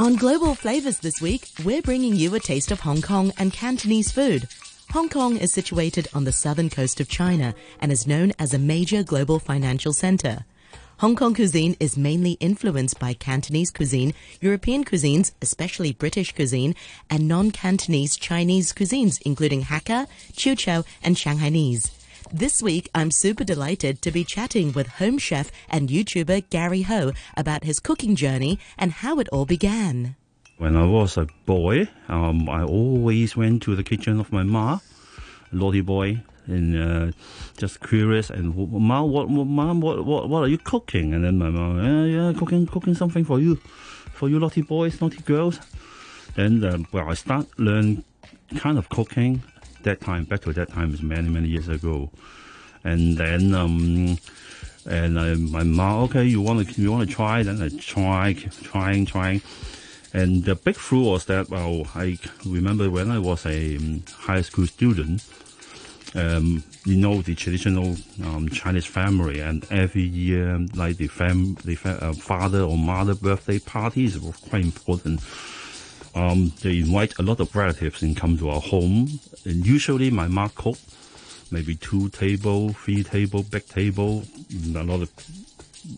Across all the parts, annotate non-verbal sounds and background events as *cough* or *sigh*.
On Global Flavors this week, we're bringing you a taste of Hong Kong and Cantonese food. Hong Kong is situated on the southern coast of China and is known as a major global financial center. Hong Kong cuisine is mainly influenced by Cantonese cuisine, European cuisines, especially British cuisine, and non-Cantonese Chinese cuisines, including Hakka, Chiu Chow, and Shanghainese. This week, I'm super delighted to be chatting with home chef and YouTuber Gary Ho about his cooking journey and how it all began. When I was a boy, um, I always went to the kitchen of my ma, naughty boy, and uh, just curious. And ma, what, mom, what, what, what are you cooking? And then my mom, yeah, yeah, cooking, cooking something for you, for you naughty boys, naughty girls. Then, uh, well, I start learn kind of cooking that time, back to that time is many, many years ago. And then, um, and my mom, okay, you want to, you want to try? Then I try, trying, trying. And the big through was that, well, I remember when I was a um, high school student, um, you know, the traditional um, Chinese family, and every year, like the fam, the fa- uh, father or mother birthday parties were quite important. Um, they invite a lot of relatives and come to our home. And usually my mom cook, maybe two table, three table, big table, a lot of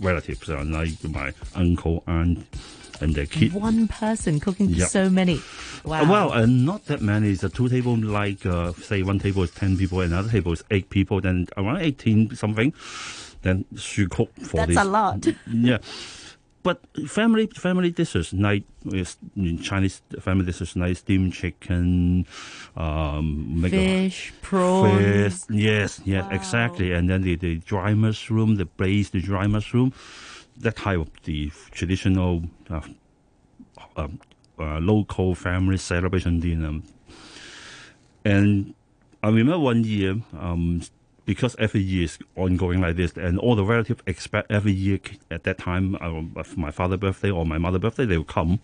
relatives, uh, like my uncle, aunt, and their kids. One person cooking Yep. so many. Wow. Uh, Well, uh, not that many. It's a two table, like uh, say one table is ten people, another table is eight people, then around eighteen something. Then she cook for That's this. a lot. Yeah, but family family dishes like in Chinese family dishes like steamed chicken, um, make a Fish, prawns. fish. Yes, yes, Wow. exactly. And then the, the dry mushroom, the braised dry mushroom, that type of the traditional uh, um, uh, local family celebration dinner. And I remember one year, um, because every year is ongoing like this, and all the relatives expect every year at that time, uh, my father's birthday or my mother's birthday, they will come.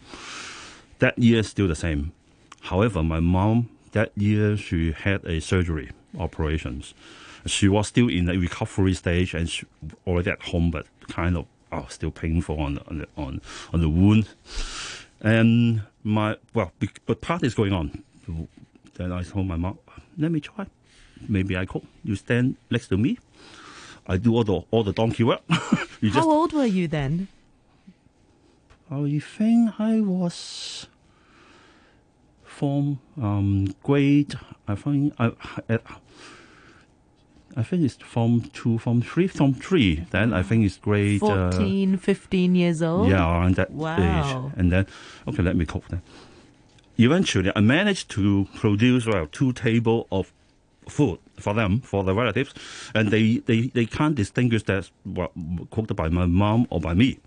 That year is still the same. However, my mom that year she had a surgery operations. She was still in the recovery stage and she already at home, but kind of oh, still painful on on the, on on the wound. And my well, but part is going on. Then I told my mom, let me try. Maybe I cook. You stand next to me. I do all the all the donkey work. *laughs* you just How old were you then? I think I was from um, grade. I think I, I, I think it's from two, from three, from three. Then I think it's grade. Uh, 14, 15 years old? yeah, around that Wow. age. And then, okay, let me cook then. Eventually, I managed to produce well two table of food for them, for their relatives, and they, they, they can't distinguish that well, cooked by my mom or by me.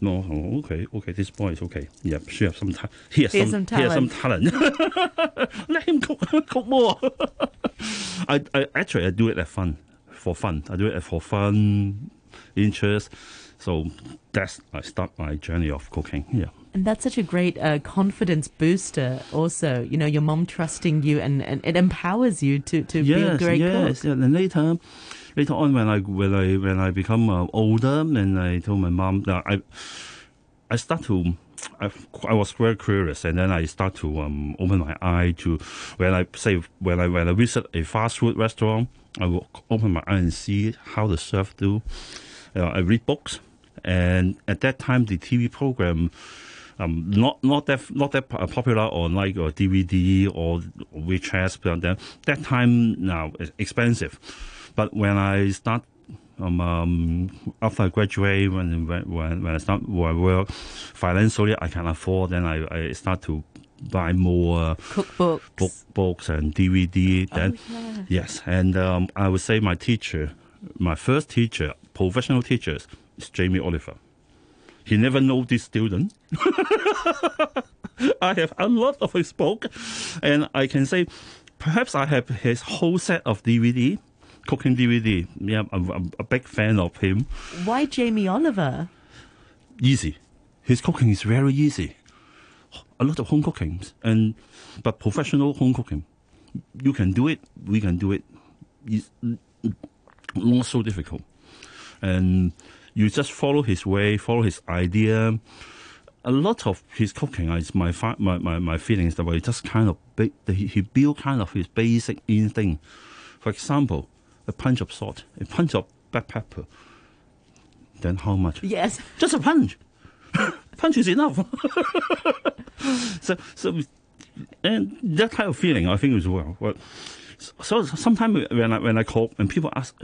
No, oh, okay, okay, this boy is okay. Yep, she has some ta- he has He has some, some he has some talent. *laughs* Let him cook, *laughs* cook more. *laughs* I, I actually I do it at fun, for fun. I do it for fun, interest. So that's I start my journey of cooking. Yeah. And that's such a great uh, confidence booster, also. You know, your mom trusting you and, and it empowers you to, to be a yes, great yes. cook. And then later, later on, when I when I when I become uh, older, and I told my mom that I I start to. I, I was very curious, and then I start to um, open my eye to when I say when I when I visit a fast food restaurant, I will open my eye and see how the chef do. Uh, I read books, and at that time the TV program um, not not that not that popular on like or DVD or WeChat, but then that time now is expensive. But when I start um, um after I graduate, when when when when I start when I work financially, I can afford. Then I, I start to buy more Cookbooks. book books and DVD. Then Oh, yeah. yes, and um, I would say my teacher, my first teacher, professional teachers, is Jamie Oliver. He never know this student. *laughs* I have a lot of his book, and I can say, perhaps I have his whole set of DVD, cooking DVD. Yeah, I'm, I'm a big fan of him. Why Jamie Oliver? Easy, his cooking is very easy. A lot of home cooking, and but professional home cooking, you can do it. We can do it. It's mm, not so difficult, and you just follow his way, follow his idea. a lot of his cooking is my fi- my, my, my feelings that he just kind of he, he built kind of his basic instinct. For example, a punch of salt, a punch of black pepper. Then how much? Yes. *laughs* Just a punch. punch is enough. *laughs* so so and that kind of feeling I think is well. well so sometimes when I when I cook and people ask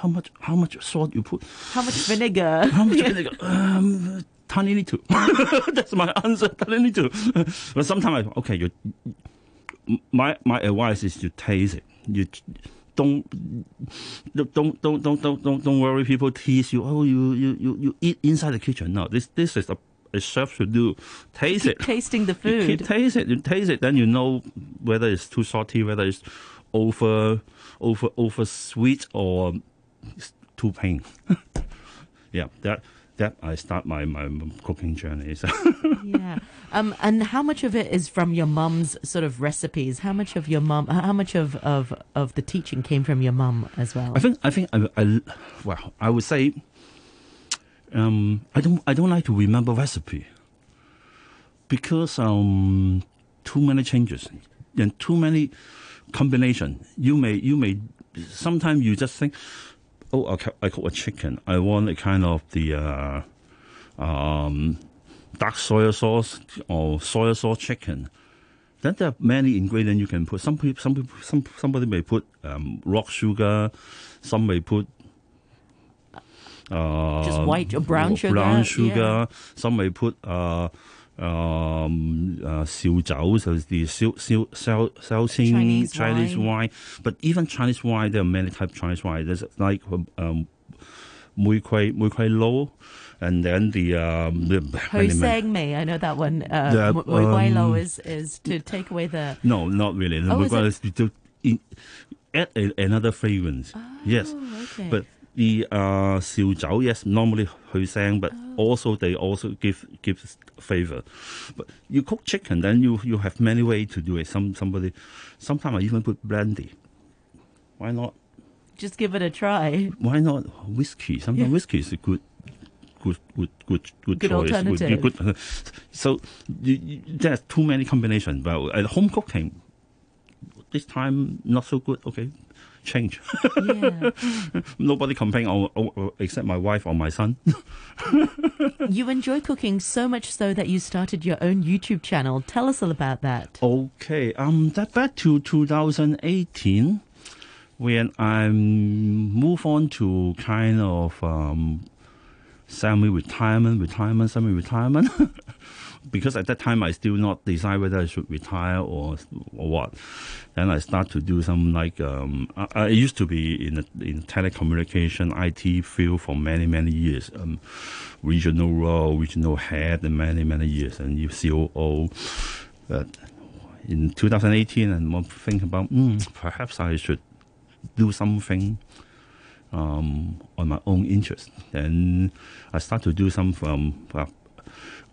how much how much salt you put, How much vinegar? *laughs* how much vinegar? *laughs* Um, tiny little. *laughs* That's my answer. Tiny little. but sometimes I, okay, you. My my advice is you taste it. You don't don't don't don't don't don't don't worry. People tease you. Oh, you you you, you eat inside the kitchen. No, this this is a a chef should do. Taste it. Tasting the You food. taste it. You taste it, then you know whether it's too salty, whether it's over over over sweet or it's too plain. *laughs* yeah, that that I start my my cooking journey. So *laughs* yeah. Um, and how much of it is from your mum's sort of recipes? How much of your mum? How much of of of the teaching came from your mum as well? I think I think I, I well I would say um I don't I don't like to remember recipe because um too many changes and too many combination. You may you may sometimes you just think, oh I, I cook a chicken. I want a kind of the uh, um, dark soy sauce or soy sauce chicken. Then there are many ingredients you can put. Some people, some people, some somebody may put um, rock sugar. Some may put uh, just white or brown sugar, brown sugar. Yeah. Some may put uh, um, uh, so the xiu, xiu, Chinese, Chinese wine. wine. But even Chinese wine, there are many types of Chinese wine. There's like um, um Mui Kuei, Mui Lo, and then the um, the Sang Mei. I know that one. Uh, the, Mui Kuei Lo um, is, is to take away the. No, not really. Oh, is to, to in, add a, another fragrance. Oh, yes, okay. but the uh, xiao yes, normally Huizang, but oh. also they also give give flavor. But you cook chicken, then you you have many way to do it. Some somebody, sometimes I even put brandy. Why not? Just give it a try. Why not whiskey? Sometimes yeah. whiskey is a good good good good good, good choice. Alternative. Good, good, *laughs* so you, you, there's too many combinations. But at home cooking, this time not so good. Okay, change. Yeah. *laughs* Nobody complain or, or, except my wife or my son. *laughs* you enjoy cooking so much so that you started your own YouTube channel. Tell us all about that. Okay, um, that back to 2018 when I move on to kind of um, semi-retirement, retirement, semi-retirement. *laughs* because at that time I still not decide whether I should retire or or what. Then I start to do some like um, I, I used to be in the, in telecommunication IT field for many many years. Um, regional role, regional head, and many many years, and you COO. But in 2018, and think about mm, perhaps I should do something um, on my own interest. Then I start to do some um,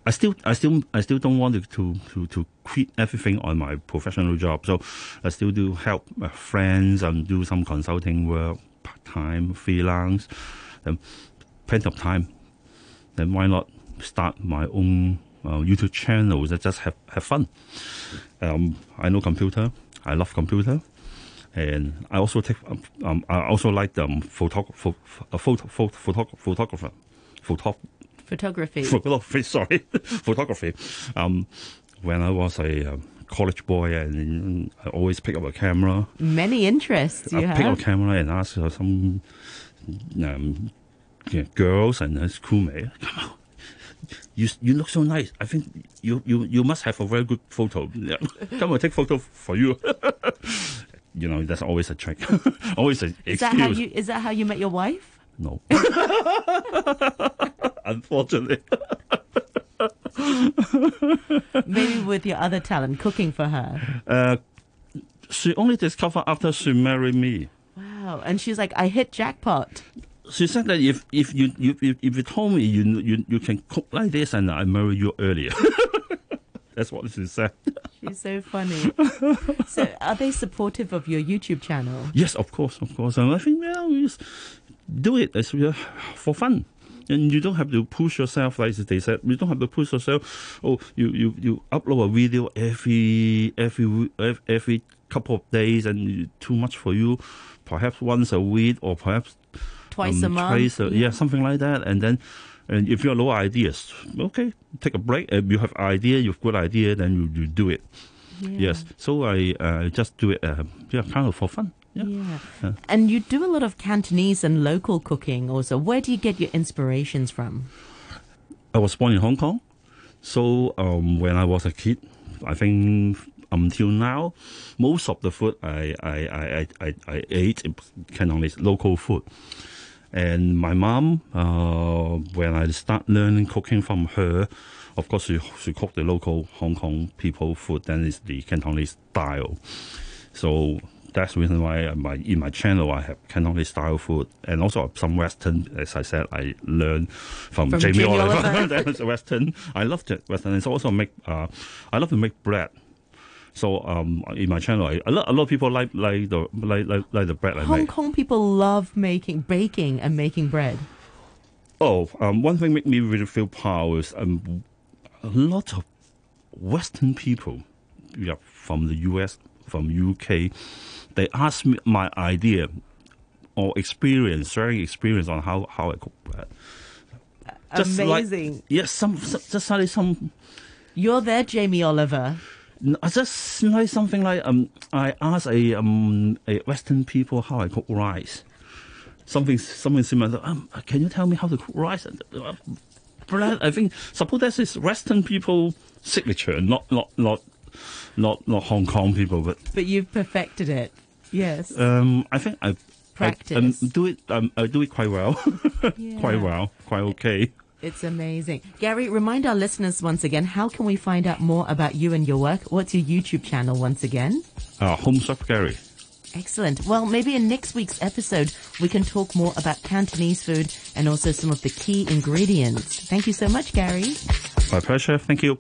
I still, I still, I still don't want to, to, to, quit everything on my professional job. So I still do help my friends and do some consulting work, part time, freelance, then plenty of time. Then why not start my own uh, YouTube channel that just have, have fun? Um, I know computer. I love computer. And I also take, um, um, I also like um, photog- pho- uh, photo, photo, photog- photographer, photo, Photography. *laughs* photography. Sorry, *laughs* photography. Um, when I was a um, college boy, and I always pick up a camera. Many interests you I pick up a camera and ask uh, some um, girls and uh, schoolmates, *laughs* come on. You, you look so nice. I think you, you, you must have a very good photo. Come on, take photo for you. you know, that's always a trick. always an Is excuse. that how you? Is that how you met your wife? No. Unfortunately. Maybe with your other talent, cooking for her. Uh, she only discovered after she married me. Wow. And she's like, I hit jackpot. She said that if if you if, if, if you told me you, you you can cook like this and I marry you earlier. *laughs* That's what she said. She's so funny. so, are they supportive of your YouTube channel? Yes, of course, of course. And I think well, we just do it we- for fun. And you don't have to push yourself like they said. You don't have to push yourself. Oh, you you, you upload a video every every every, couple of days, and too much for you. Perhaps once a week, or perhaps twice um, a month. Twice a, yeah, something like that, and then. And if you have no ideas, okay, take a break. If you have idea, you have good idea, then you, you do it. Yeah. Yes. So I uh, just do it, uh, yeah, kind of for fun. Yeah. Yeah. Yeah. And you do a lot of Cantonese and local cooking also. Where do you get your inspirations from? I was born in Hong Kong, so um, when I was a kid, I think until now, most of the food I I, I, I, I ate Cantonese local food. And my mom, uh, when I start learning cooking from her, of course she, she cooked the local Hong Kong people food, then it's the Cantonese style. So that's the reason why my, in my channel I have Cantonese style food and also some Western. As I said, I learned from, From Jamie, Jamie Oliver. Oliver. *laughs* That's Western. I love that Western. It's also make. Uh, I love to make bread. So um, in my channel, I, a, lot, a lot of people like like the like like, like the bread I Hong make. Kong people love making baking and making bread. Oh, um, one thing make me really feel proud is um, a lot of Western people, yeah, from the US, from UK, they ask me my idea or experience, sharing experience on how, how I cook bread. Just like- Amazing. Yes, some, some just like some, You're there, Jamie Oliver. I just like something like um, I ask a um a Western people how I cook rice. Something something similar. Um, can you tell me how to cook rice? Uh, bread. I think suppose that is Western people signature, not not not not not Hong Kong people, but But you've perfected it. Yes. um, I think I. Practice. I, um, do it. Um, I do it quite well, *laughs* quite well, quite okay. It's amazing. Gary, remind our listeners once again, how can we find out more about you and your work? What's your YouTube channel once again? Uh, home chef Gary. Excellent. Well, maybe in next week's episode, we can talk more about Cantonese food and also some of the key ingredients. Thank you so much, Gary. My pleasure. Thank you.